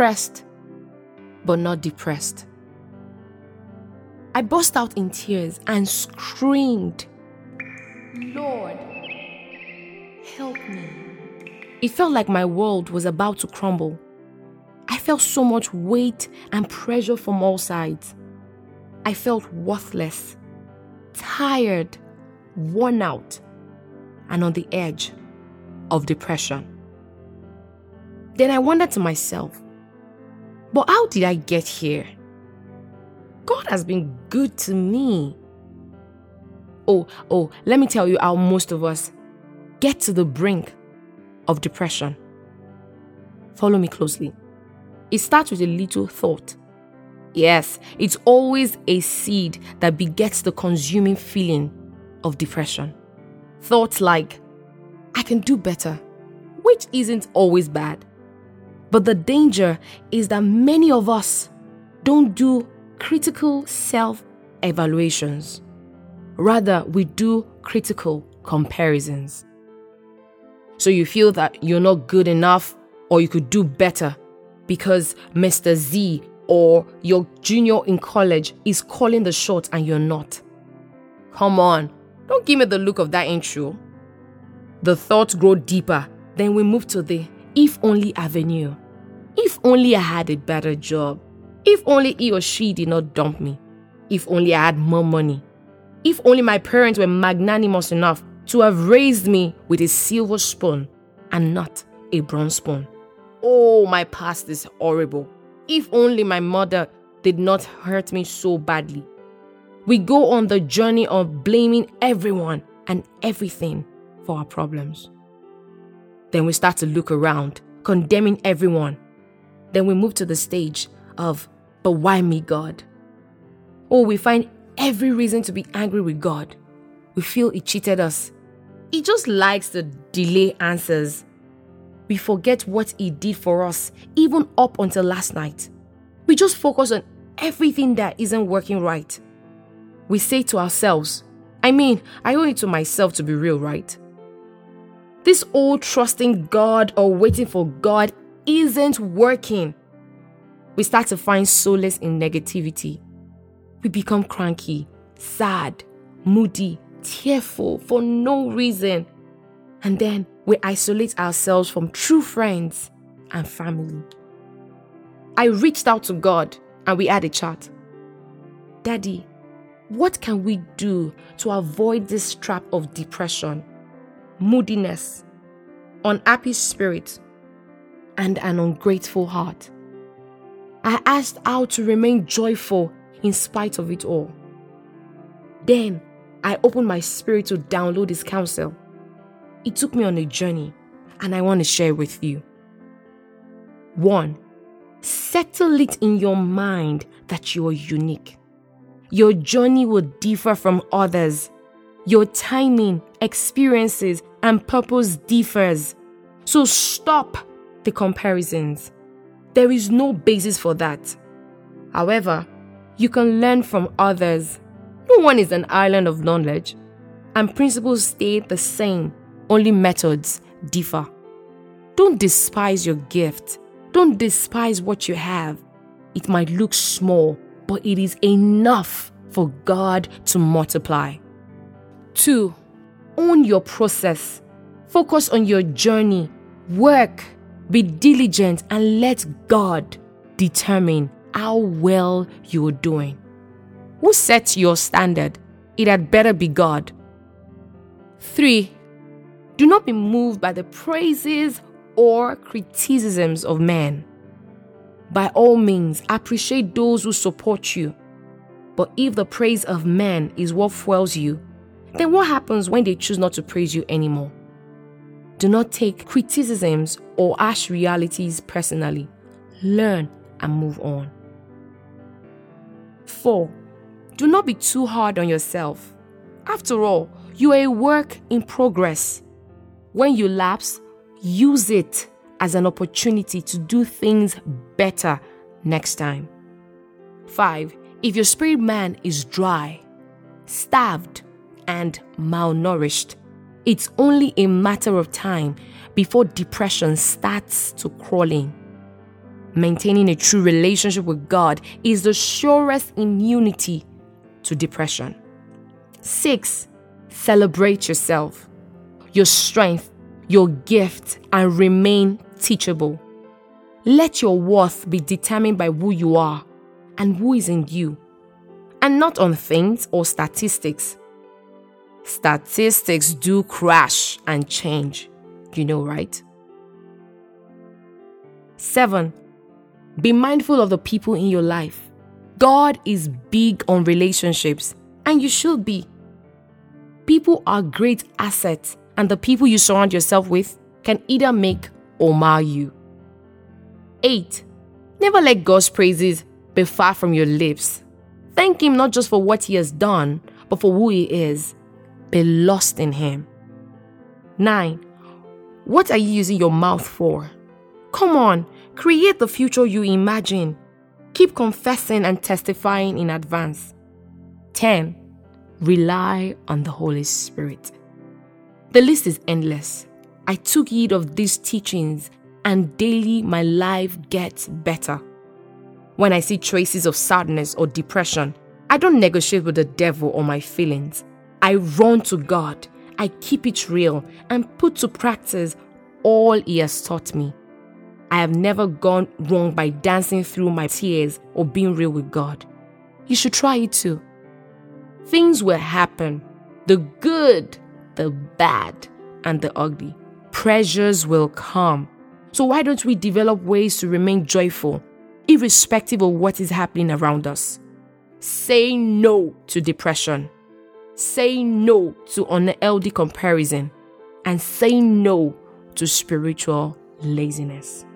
pressed, but not depressed. I burst out in tears and screamed, Lord, help me. It felt like my world was about to crumble. I felt so much weight and pressure from all sides. I felt worthless, tired, worn out, and on the edge of depression. Then I wondered to myself, but how did I get here? God has been good to me. Oh, oh, let me tell you how most of us get to the brink of depression. Follow me closely. It starts with a little thought. Yes, it's always a seed that begets the consuming feeling of depression. Thoughts like, I can do better, which isn't always bad. But the danger is that many of us don't do critical self evaluations. Rather, we do critical comparisons. So you feel that you're not good enough or you could do better because Mr. Z or your junior in college is calling the shots and you're not. Come on, don't give me the look of that intro. The thoughts grow deeper, then we move to the if only avenue. If only I had a better job. If only he or she did not dump me. If only I had more money. If only my parents were magnanimous enough to have raised me with a silver spoon and not a bronze spoon. Oh, my past is horrible. If only my mother did not hurt me so badly. We go on the journey of blaming everyone and everything for our problems. Then we start to look around, condemning everyone. Then we move to the stage of, but why me, God? Oh, we find every reason to be angry with God. We feel He cheated us. He just likes to delay answers. We forget what He did for us, even up until last night. We just focus on everything that isn't working right. We say to ourselves, I mean, I owe it to myself to be real, right? This old trusting God or waiting for God isn't working we start to find solace in negativity. We become cranky, sad, moody, tearful for no reason. And then we isolate ourselves from true friends and family. I reached out to God and we had a chat. Daddy, what can we do to avoid this trap of depression, moodiness, unhappy spirit, and an ungrateful heart? I asked how to remain joyful in spite of it all. Then I opened my spirit to download his counsel. It took me on a journey, and I want to share with you. 1. Settle it in your mind that you are unique. Your journey will differ from others. Your timing, experiences, and purpose differs. So stop the comparisons. There is no basis for that. However, you can learn from others. No one is an island of knowledge, and principles stay the same, only methods differ. Don't despise your gift. Don't despise what you have. It might look small, but it is enough for God to multiply. 2. Own your process. Focus on your journey. Work be diligent and let God determine how well you're doing. Who sets your standard? It had better be God. 3. Do not be moved by the praises or criticisms of men. By all means, appreciate those who support you. But if the praise of men is what fuels you, then what happens when they choose not to praise you anymore? Do not take criticisms or harsh realities personally. Learn and move on. 4. Do not be too hard on yourself. After all, you are a work in progress. When you lapse, use it as an opportunity to do things better next time. 5. If your spirit man is dry, starved, and malnourished, it's only a matter of time before depression starts to crawl in. Maintaining a true relationship with God is the surest immunity to depression. Six, celebrate yourself, your strength, your gift, and remain teachable. Let your worth be determined by who you are and who is in you, and not on things or statistics. Statistics do crash and change, you know, right? 7. Be mindful of the people in your life. God is big on relationships, and you should be. People are great assets, and the people you surround yourself with can either make or mar you. 8. Never let God's praises be far from your lips. Thank Him not just for what He has done, but for who He is. Be lost in Him. 9. What are you using your mouth for? Come on, create the future you imagine. Keep confessing and testifying in advance. 10. Rely on the Holy Spirit. The list is endless. I took heed of these teachings, and daily my life gets better. When I see traces of sadness or depression, I don't negotiate with the devil or my feelings. I run to God, I keep it real, and put to practice all He has taught me. I have never gone wrong by dancing through my tears or being real with God. You should try it too. Things will happen the good, the bad, and the ugly. Pressures will come. So, why don't we develop ways to remain joyful, irrespective of what is happening around us? Say no to depression. Say no to unhealthy comparison. And say no to spiritual laziness.